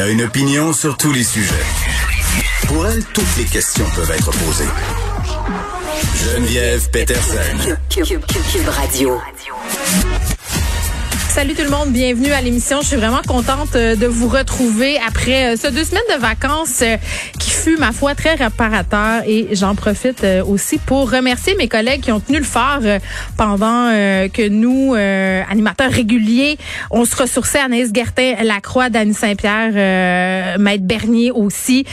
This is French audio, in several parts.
Elle a une opinion sur tous les sujets. Pour elle, toutes les questions peuvent être posées. Geneviève Peterson. Cube, Cube, Cube Radio. Salut tout le monde, bienvenue à l'émission. Je suis vraiment contente euh, de vous retrouver après euh, ce deux semaines de vacances euh, fut, ma foi, très réparateur. Et j'en profite aussi pour remercier mes collègues qui ont tenu le phare pendant que nous, animateurs réguliers, on se ressourçait. Anaïs Gertin, Lacroix, Dany Saint-Pierre, Maître Bernier aussi,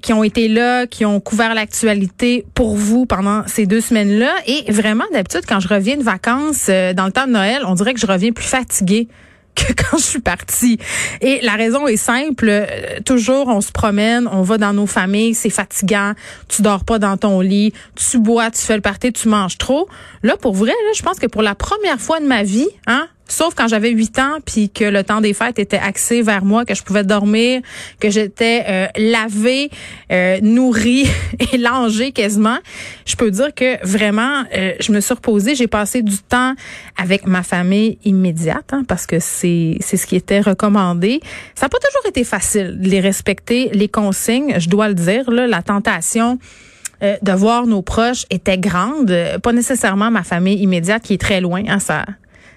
qui ont été là, qui ont couvert l'actualité pour vous pendant ces deux semaines-là. Et vraiment, d'habitude, quand je reviens de vacances dans le temps de Noël, on dirait que je reviens plus fatiguée que quand je suis partie. Et la raison est simple. Euh, toujours, on se promène, on va dans nos familles, c'est fatigant. Tu dors pas dans ton lit, tu bois, tu fais le party, tu manges trop. Là, pour vrai, là, je pense que pour la première fois de ma vie, hein, Sauf quand j'avais 8 ans, puis que le temps des fêtes était axé vers moi, que je pouvais dormir, que j'étais euh, lavée, euh, nourrie et langée quasiment. Je peux dire que vraiment, euh, je me suis reposée. J'ai passé du temps avec ma famille immédiate, hein, parce que c'est c'est ce qui était recommandé. Ça n'a pas toujours été facile de les respecter, les consignes, je dois le dire. Là, la tentation de voir nos proches était grande. Pas nécessairement ma famille immédiate qui est très loin. Hein, ça,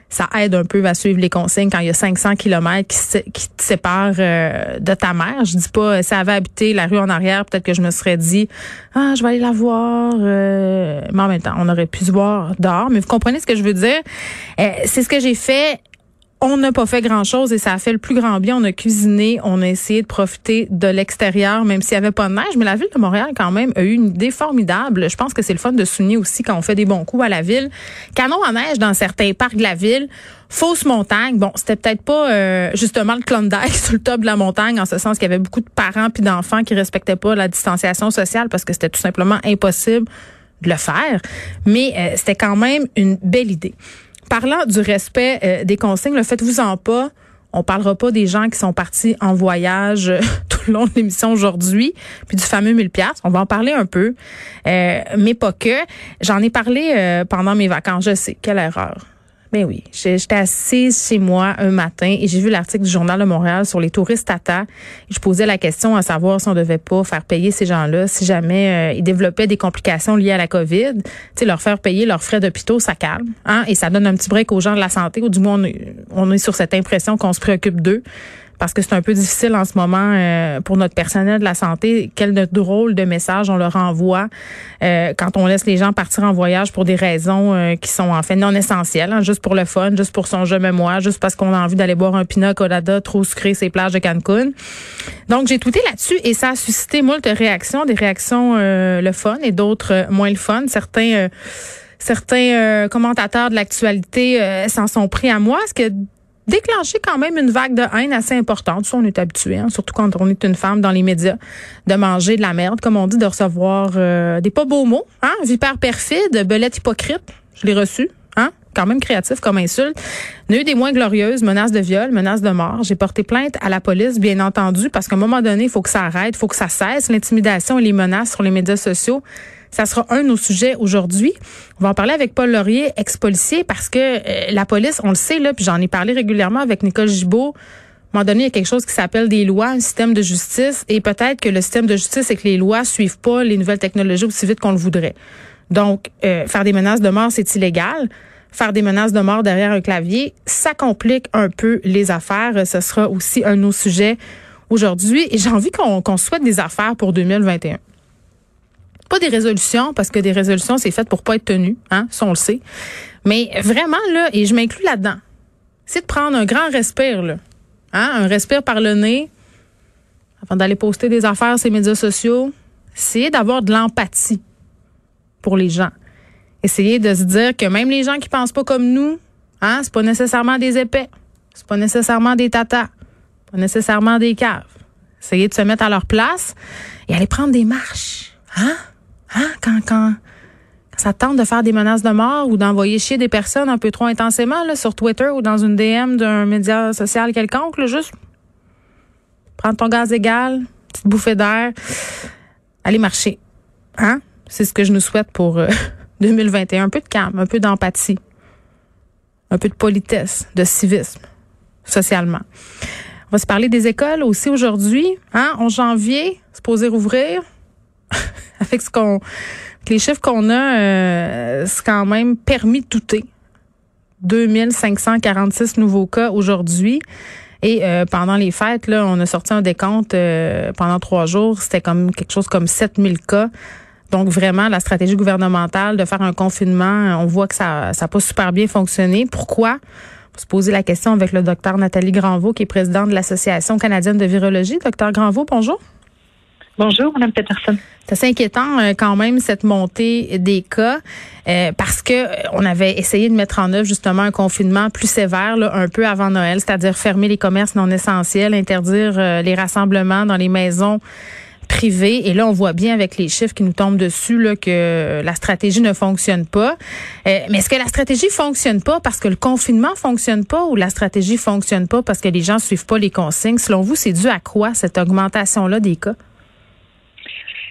ça aide un peu à suivre les consignes quand il y a 500 kilomètres qui, qui, te séparent euh, de ta mère. Je dis pas, si elle avait habité la rue en arrière, peut-être que je me serais dit, ah, je vais aller la voir. Euh, mais en même temps, on aurait pu se voir dehors. Mais vous comprenez ce que je veux dire? Euh, c'est ce que j'ai fait on n'a pas fait grand-chose et ça a fait le plus grand bien. On a cuisiné, on a essayé de profiter de l'extérieur, même s'il n'y avait pas de neige. Mais la ville de Montréal, quand même, a eu une idée formidable. Je pense que c'est le fun de souligner aussi quand on fait des bons coups à la ville. Canon en neige dans certains parcs de la ville. Fausse montagne. Bon, c'était peut-être pas euh, justement le Klondike sur le top de la montagne, en ce sens qu'il y avait beaucoup de parents puis d'enfants qui respectaient pas la distanciation sociale parce que c'était tout simplement impossible de le faire. Mais euh, c'était quand même une belle idée. Parlant du respect euh, des consignes, le faites-vous-en pas. On parlera pas des gens qui sont partis en voyage euh, tout le long de l'émission aujourd'hui, puis du fameux 1000 pièces. On va en parler un peu, euh, mais pas que. J'en ai parlé pendant mes vacances. Je sais quelle erreur. Ben oui, j'étais assise chez moi un matin et j'ai vu l'article du Journal de Montréal sur les touristes Tata. Je posais la question à savoir si on devait pas faire payer ces gens-là, si jamais euh, ils développaient des complications liées à la COVID. Tu leur faire payer leurs frais d'hôpitaux, ça calme, hein, et ça donne un petit break aux gens de la santé. Ou du moins, on est sur cette impression qu'on se préoccupe d'eux parce que c'est un peu difficile en ce moment euh, pour notre personnel de la santé. Quel drôle de message on leur envoie euh, quand on laisse les gens partir en voyage pour des raisons euh, qui sont en fait non essentielles, hein, juste pour le fun, juste pour son je me moi, juste parce qu'on a envie d'aller boire un pina colada trop sucré ces plages de Cancun. Donc j'ai tweeté là-dessus et ça a suscité moult réactions, des réactions le fun et d'autres moins le fun. Certains certains commentateurs de l'actualité s'en sont pris à moi, ce que déclenché quand même une vague de haine assez importante. Ça, on est habitué, hein, surtout quand on est une femme dans les médias, de manger de la merde, comme on dit, de recevoir euh, des pas beaux mots. Hein? Vipère perfide, belette hypocrite, je l'ai reçu. Hein? quand même créatif comme insulte. Il y a eu des moins glorieuses, menaces de viol, menaces de mort. J'ai porté plainte à la police, bien entendu, parce qu'à un moment donné, il faut que ça arrête, il faut que ça cesse, l'intimidation et les menaces sur les médias sociaux. Ça sera un de nos sujets aujourd'hui. On va en parler avec Paul Laurier, ex-policier, parce que euh, la police, on le sait, là, puis j'en ai parlé régulièrement avec Nicole Gibault, à un moment donné, il y a quelque chose qui s'appelle des lois, un système de justice, et peut-être que le système de justice, c'est que les lois suivent pas les nouvelles technologies aussi vite qu'on le voudrait. Donc, euh, faire des menaces de mort, c'est illégal. Faire des menaces de mort derrière un clavier, ça complique un peu les affaires. Ce sera aussi un de nos sujets aujourd'hui. Et j'ai envie qu'on souhaite des affaires pour 2021. Pas des résolutions, parce que des résolutions, c'est fait pour pas être tenu, hein, ça on le sait. Mais vraiment, là, et je m'inclus là-dedans, c'est de prendre un grand respire, là. Hein, un respire par le nez, avant d'aller poster des affaires sur les médias sociaux. C'est d'avoir de l'empathie pour les gens. essayer de se dire que même les gens qui pensent pas comme nous, hein, c'est pas nécessairement des épais, c'est pas nécessairement des tatas, pas nécessairement des caves. Essayer de se mettre à leur place et aller prendre des marches. Hein? Hein? Quand, quand, ça tente de faire des menaces de mort ou d'envoyer chier des personnes un peu trop intensément là, sur Twitter ou dans une DM d'un média social quelconque, là, juste prendre ton gaz égal, petite bouffée d'air, aller marcher. Hein? C'est ce que je nous souhaite pour 2021. Euh, un peu de calme, un peu d'empathie, un peu de politesse, de civisme, socialement. On va se parler des écoles aussi aujourd'hui. Hein? En janvier, se poser rouvrir. Avec ce qu'on, les chiffres qu'on a, euh, c'est quand même permis de douter. 2546 nouveaux cas aujourd'hui. Et euh, pendant les fêtes, là, on a sorti un décompte euh, pendant trois jours. C'était comme quelque chose comme 7000 cas. Donc vraiment, la stratégie gouvernementale de faire un confinement, on voit que ça n'a pas super bien fonctionné. Pourquoi? On se poser la question avec le docteur Nathalie Granvaux, qui est présidente de l'Association canadienne de virologie. Docteur Granvaux, bonjour. Bonjour, Mme Peterson. C'est assez inquiétant euh, quand même cette montée des cas euh, parce que euh, on avait essayé de mettre en œuvre justement un confinement plus sévère un peu avant Noël, c'est-à-dire fermer les commerces non essentiels, interdire les rassemblements dans les maisons privées. Et là, on voit bien avec les chiffres qui nous tombent dessus là, que la stratégie ne fonctionne pas. mais est-ce que la stratégie fonctionne pas parce que le confinement fonctionne pas ou la stratégie fonctionne pas parce que les gens suivent pas les consignes? Selon vous, c'est dû à quoi cette augmentation-là des cas?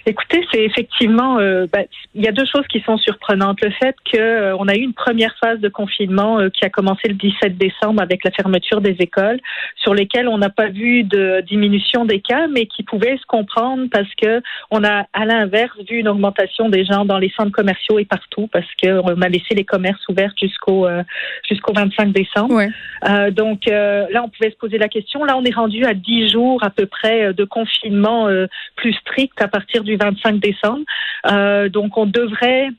Écoutez, c'est effectivement, euh, bah, il y a deux choses qui sont surprenantes. Le fait qu'on euh, a eu une première phase de confinement euh, qui a commencé le 17 décembre avec la fermeture des écoles, sur lesquelles on n'a pas vu de diminution des cas, mais qui pouvait se comprendre parce que on a, à l'inverse, vu une augmentation des gens dans les centres commerciaux et partout parce qu'on a laissé les commerces ouverts jusqu'au jusqu'au 25 décembre. donc là, on pouvait se poser la question. Là, on est rendu à 10 jours à peu près de confinement plus strict à partir du 25 décembre. Euh, donc on devrait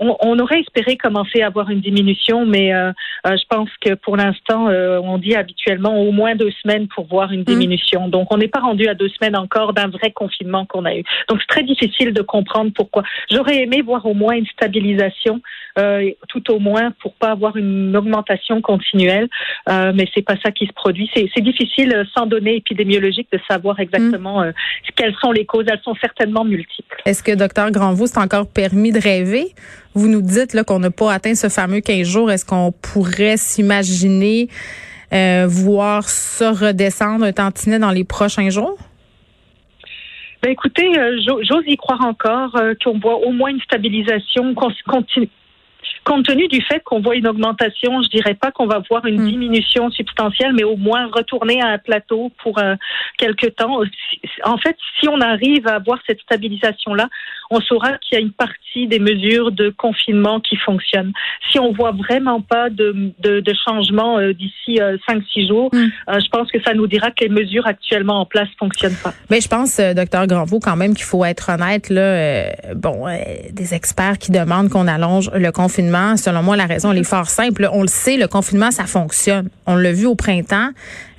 on, aurait espéré commencer à avoir une diminution, mais euh, euh, je pense que pour l'instant, euh, on dit habituellement au moins deux semaines pour voir une mmh. diminution. Donc, on n'est pas rendu à deux semaines encore d'un vrai confinement qu'on a eu. Donc, c'est très difficile de comprendre pourquoi. J'aurais aimé voir au moins une stabilisation, tout au moins, pour pas avoir une augmentation continuelle, mais c'est pas ça qui se produit. C'est difficile, sans données épidémiologiques, de savoir exactement mmh. quelles sont les causes. Elles sont certainement multiples. Est-ce que, docteur Granvaux, c'est encore permis de rêver? Vous nous dites là qu'on n'a pas atteint ce fameux 15 jours. Est-ce qu'on pourrait s'imaginer euh, voir ça redescendre un tantinet dans les prochains jours? Ben écoutez, euh, j'ose y croire encore euh, qu'on voit au moins une stabilisation continue compte tenu du fait qu'on voit une augmentation, je dirais pas qu'on va voir une hmm. diminution substantielle, mais au moins retourner à un plateau pour euh, quelques temps. En fait, si on arrive à avoir cette stabilisation-là, on saura qu'il y a une partie des mesures de confinement qui fonctionnent. Si on voit vraiment pas de, de, de changement euh, d'ici euh, 5-6 jours, hmm. euh, je pense que ça nous dira que les mesures actuellement en place fonctionnent pas. Mais je pense, docteur Granvaux, quand même qu'il faut être honnête là. bon, des experts qui demandent qu'on allonge le confinement selon moi, la raison est fort simple. On le sait, le confinement, ça fonctionne. On l'a vu au printemps,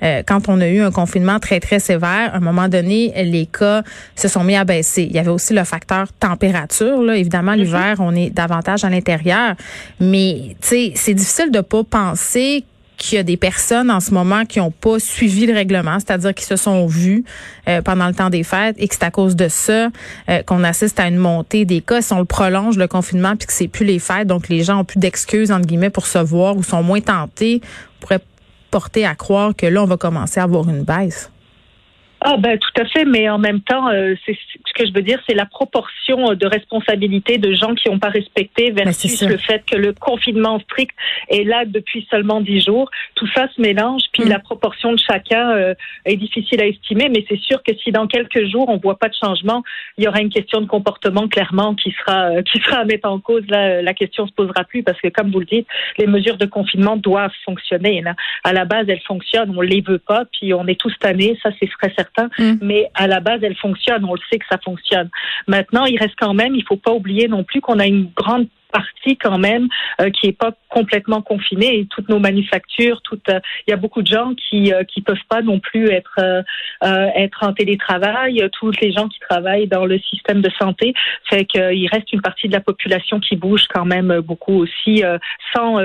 euh, quand on a eu un confinement très, très sévère. À un moment donné, les cas se sont mis à baisser. Il y avait aussi le facteur température. Là. Évidemment, mm-hmm. l'hiver, on est davantage à l'intérieur. Mais, tu sais, c'est difficile de pas penser qu'il y a des personnes en ce moment qui n'ont pas suivi le règlement, c'est-à-dire qui se sont vues euh, pendant le temps des fêtes et que c'est à cause de ça euh, qu'on assiste à une montée des cas. Si on le prolonge, le confinement, puis que c'est plus les fêtes, donc les gens ont plus d'excuses, entre guillemets, pour se voir ou sont moins tentés, on pourrait porter à croire que là, on va commencer à avoir une baisse. Ah ben tout à fait, mais en même temps, euh, c'est ce que je veux dire, c'est la proportion de responsabilité de gens qui n'ont pas respecté ben, versus le fait que le confinement strict est là depuis seulement dix jours. Tout ça se mélange, puis mm. la proportion de chacun euh, est difficile à estimer, mais c'est sûr que si dans quelques jours on voit pas de changement, il y aura une question de comportement clairement qui sera euh, qui sera à mettre en cause. Là, la question se posera plus parce que comme vous le dites, les mesures de confinement doivent fonctionner. Là. À la base, elles fonctionnent, on les veut pas, puis on est tous tannés, ça c'est très certain Mm. mais à la base, elle fonctionne. On le sait que ça fonctionne. Maintenant, il reste quand même, il faut pas oublier non plus qu'on a une grande partie quand même euh, qui est pas complètement confinée et toutes nos manufactures, euh, il y a beaucoup de gens qui euh, qui peuvent pas non plus être être en télétravail. Tous les gens qui travaillent dans le système de santé, fait qu'il reste une partie de la population qui bouge quand même beaucoup aussi sans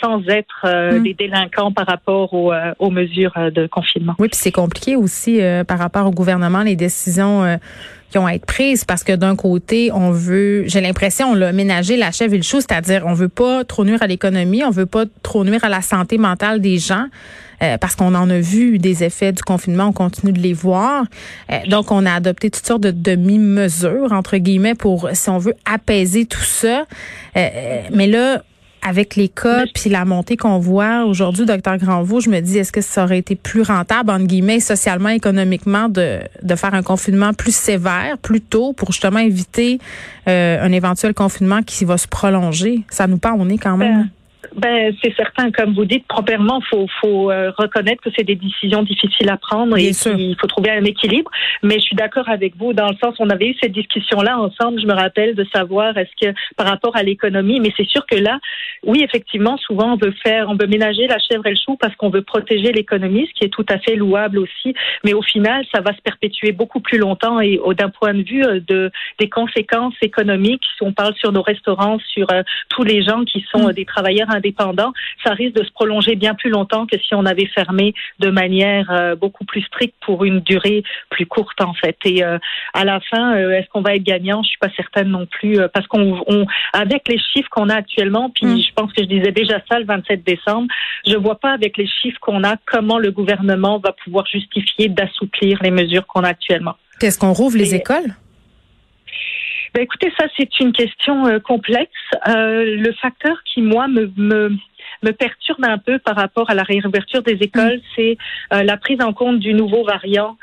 sans être mm. des délinquants par rapport aux, aux mesures de confinement. Oui, puis c'est compliqué aussi par rapport au gouvernement les décisions qui ont à être prises parce que d'un côté, on veut, j'ai l'impression, on l'a ménagé la chèvre et le chou, c'est-à-dire on veut pas trop nuire à l'économie, on veut pas trop nuire à la santé mentale des gens. Euh, parce qu'on en a vu des effets du confinement, on continue de les voir. Euh, donc, on a adopté toutes sortes de demi-mesures, entre guillemets, pour, si on veut, apaiser tout ça. Euh, mais là, avec les cas puis la montée qu'on voit aujourd'hui, docteur Granvaux, je me dis est-ce que ça aurait été plus rentable entre guillemets socialement, économiquement de de faire un confinement plus sévère, plus tôt pour justement éviter euh, un éventuel confinement qui va se prolonger? Ça nous part on est quand même. Ben, c'est certain, comme vous dites, premièrement, faut faut euh, reconnaître que c'est des décisions difficiles à prendre et qu'il faut trouver un équilibre. Mais je suis d'accord avec vous dans le sens, on avait eu cette discussion-là ensemble. Je me rappelle de savoir est-ce que par rapport à l'économie, mais c'est sûr que là, oui, effectivement, souvent on veut faire, on veut ménager la chèvre et le chou parce qu'on veut protéger l'économie, ce qui est tout à fait louable aussi. Mais au final, ça va se perpétuer beaucoup plus longtemps et d'un point de vue euh, de des conséquences économiques, si on parle sur nos restaurants, sur euh, tous les gens qui sont mm. des travailleurs indépendant, ça risque de se prolonger bien plus longtemps que si on avait fermé de manière euh, beaucoup plus stricte pour une durée plus courte en fait. Et euh, à la fin, euh, est-ce qu'on va être gagnant? Je suis pas certaine non plus parce qu'on avec les chiffres qu'on a actuellement, puis mm. je pense que je disais déjà ça le 27 décembre, je vois pas avec les chiffres qu'on a comment le gouvernement va pouvoir justifier d'assouplir les mesures qu'on a actuellement. Qu'est-ce qu'on rouvre les écoles? Ben, écoutez, ça c'est une question euh, complexe. Euh, le facteur qui moi me, me me perturbe un peu par rapport à la réouverture des écoles, mm. c'est euh, la prise en compte du nouveau variant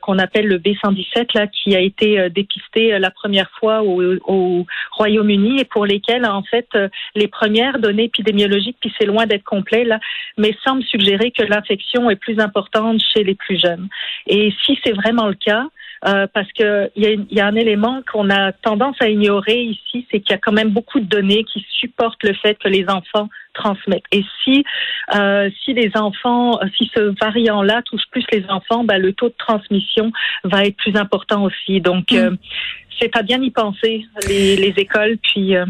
qu'on appelle le B117, là, qui a été dépisté la première fois au, au Royaume-Uni et pour lesquels, en fait, les premières données épidémiologiques, puis c'est loin d'être complet, là, mais semble suggérer que l'infection est plus importante chez les plus jeunes. Et si c'est vraiment le cas, euh, parce que il y, a, y a un élément qu'on a tendance à ignorer ici, c'est qu'il y a quand même beaucoup de données qui supportent le fait que les enfants transmettent. Et si euh, si les enfants, si ce variant-là touche plus les enfants, ben, le taux de transmission va être plus important aussi. Donc mm. euh, c'est à bien y penser les, les écoles puis. Euh,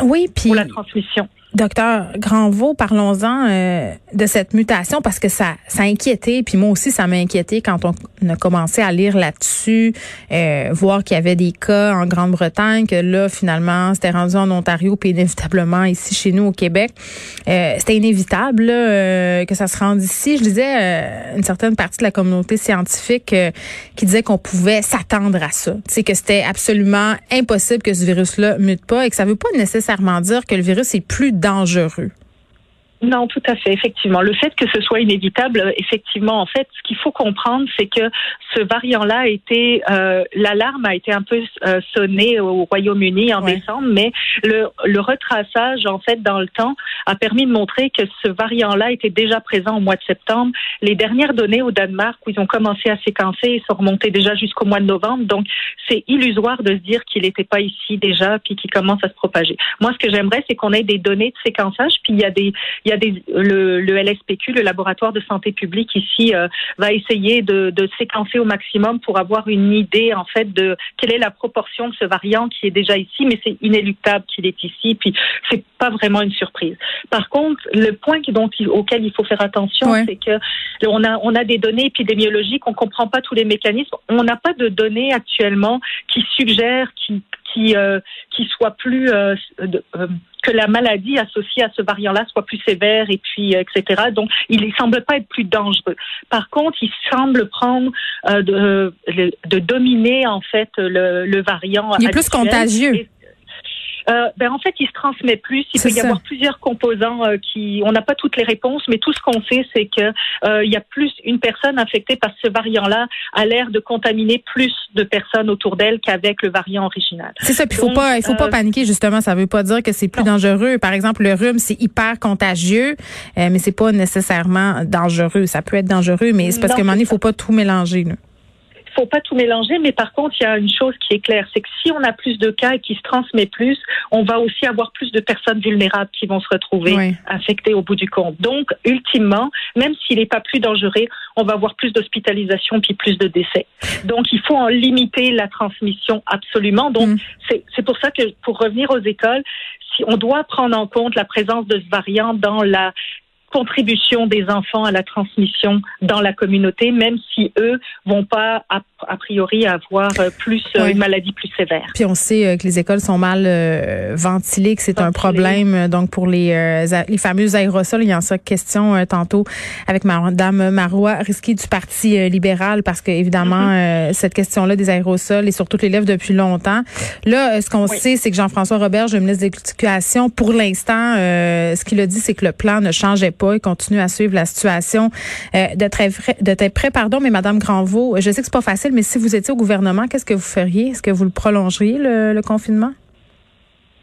oui, puis pour la transmission. Docteur Granvaux, parlons-en euh, de cette mutation parce que ça, ça a inquiété, puis moi aussi ça m'a inquiété quand on a commencé à lire là-dessus, euh, voir qu'il y avait des cas en Grande-Bretagne, que là finalement c'était rendu en Ontario, puis inévitablement ici chez nous au Québec. Euh, c'était inévitable que ça se rende ici. Je disais une certaine partie de la communauté scientifique qui disait qu'on pouvait s'attendre à ça, c'est que c'était absolument impossible que ce virus-là mute pas et que ça veut pas nécessairement dire que le virus est plus dangereux dangereux. Non, tout à fait, effectivement. Le fait que ce soit inévitable, effectivement, en fait, ce qu'il faut comprendre, c'est que ce variant-là a été, euh, l'alarme a été un peu euh, sonnée au Royaume-Uni en décembre, mais le, le retraçage, en fait, dans le temps, a permis de montrer que ce variant-là était déjà présent au mois de septembre. Les dernières données au Danemark, où ils ont commencé à séquencer, sont remontées déjà jusqu'au mois de novembre. Donc, c'est illusoire de se dire qu'il n'était pas ici déjà, puis qu'il commence à se propager. Moi, ce que j'aimerais, c'est qu'on ait des données de séquençage, puis il y a des il y a des, le, le, LSPQ, le laboratoire de santé publique ici, euh, va essayer de, de, séquencer au maximum pour avoir une idée en fait de quelle est la proportion de ce variant qui est déjà ici, mais c'est inéluctable qu'il est ici, puis c'est pas vraiment une surprise. Par contre, le point dont, auquel il faut faire attention, c'est que on a on a des données épidémiologiques, on comprend pas tous les mécanismes, on n'a pas de données actuellement qui suggèrent qui qui euh, qui soit plus euh, que la maladie associée à ce variant-là soit plus sévère et puis euh, etc. Donc, il ne semble pas être plus dangereux. Par contre, il semble prendre euh, de, de, dominer en fait le, le variant. Il est plus contagieux. Euh, ben en fait, il se transmet plus. Il peut y avoir plusieurs composants euh, qui, on n'a pas toutes les réponses, mais tout ce qu'on sait, c'est que euh, il y a plus une personne infectée par ce variant-là a l'air de contaminer plus de personnes autour d'elle qu'avec le variant original. C'est ça. il faut pas, il faut pas paniquer justement. Ça veut pas dire que c'est plus dangereux. Par exemple, le rhume, c'est hyper contagieux, mais c'est pas nécessairement dangereux. Ça peut être dangereux, mais c'est parce que un moment il faut pas tout mélanger. Là faut pas tout mélanger, mais par contre, il y a une chose qui est claire, c'est que si on a plus de cas et qui se transmet plus, on va aussi avoir plus de personnes vulnérables qui vont se retrouver infectées au bout du compte. Donc, ultimement, même s'il n'est pas plus dangereux, on va avoir plus d'hospitalisations puis plus de décès. Donc, il faut en limiter la transmission absolument. Donc, mm. c'est pour ça que pour revenir aux écoles, si on doit prendre en compte la présence de ce variant dans la contribution des enfants à la transmission dans la communauté, même si eux vont pas a, priori avoir euh, plus euh, une maladie plus sévère. Puis on sait euh, que les écoles sont mal ventilées, que c'est un problème donc pour les les fameux aérosols. Il y en a question tantôt avec Madame Marois Risky du Parti libéral parce que évidemment mm-hmm. cette question-là des aérosols est sur toutes les lèvres depuis longtemps. Là, ce qu'on sait, c'est que Jean-François Robert, le ministre de l'Éducation, pour l'instant, ce qu'il a dit, c'est que le plan ne changeait pas. Continue à suivre la situation euh, de très de très près. Pardon, mais Madame Granvaux, je sais que c'est pas facile, mais si vous étiez au gouvernement, qu'est-ce que vous feriez? Est-ce que vous le prolongeriez le confinement?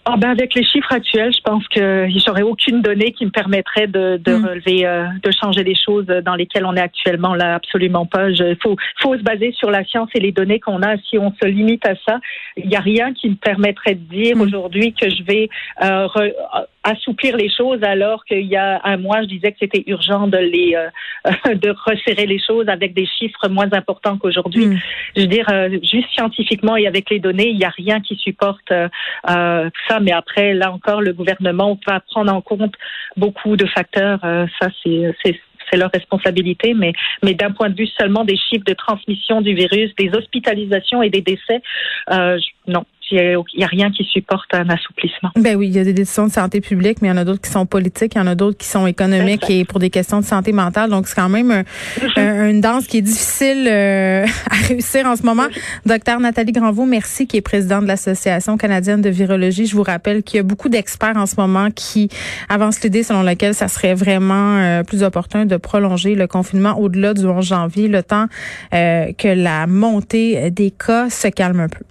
Ah ben avec les chiffres actuels, je pense que j'aurais aucune donnée qui me permettrait de, de mm. relever, euh, de changer les choses dans lesquelles on est actuellement. Là, absolument pas. Il faut, faut se baser sur la science et les données qu'on a. Si on se limite à ça, il n'y a rien qui me permettrait de dire mm. aujourd'hui que je vais euh, assouplir les choses alors qu'il y a un mois, je disais que c'était urgent de les euh, de resserrer les choses avec des chiffres moins importants qu'aujourd'hui. Mm. Je veux dire, juste scientifiquement et avec les données, il n'y a rien qui supporte ça mais après, là encore, le gouvernement va prendre en compte beaucoup de facteurs. Euh, ça, c'est c'est leur responsabilité, mais, mais d'un point de vue seulement des chiffres de transmission du virus, des hospitalisations et des décès, euh, non, il n'y a, rien qui supporte un assouplissement. Ben oui, il y a des décisions de santé publique, mais il y en a d'autres qui sont politiques, il y en a d'autres qui sont économiques et pour des questions de santé mentale. Donc, c'est quand même mm-hmm. une danse qui est difficile euh, à réussir en ce moment. Docteur Nathalie Granvaux, merci, qui est présidente de l'Association canadienne de virologie. Je vous rappelle qu'il y a beaucoup d'experts en ce moment qui avancent l'idée selon laquelle ça serait vraiment euh, plus opportun de prolonger le confinement au-delà du 11 janvier, le temps euh, que la montée des cas se calme un peu.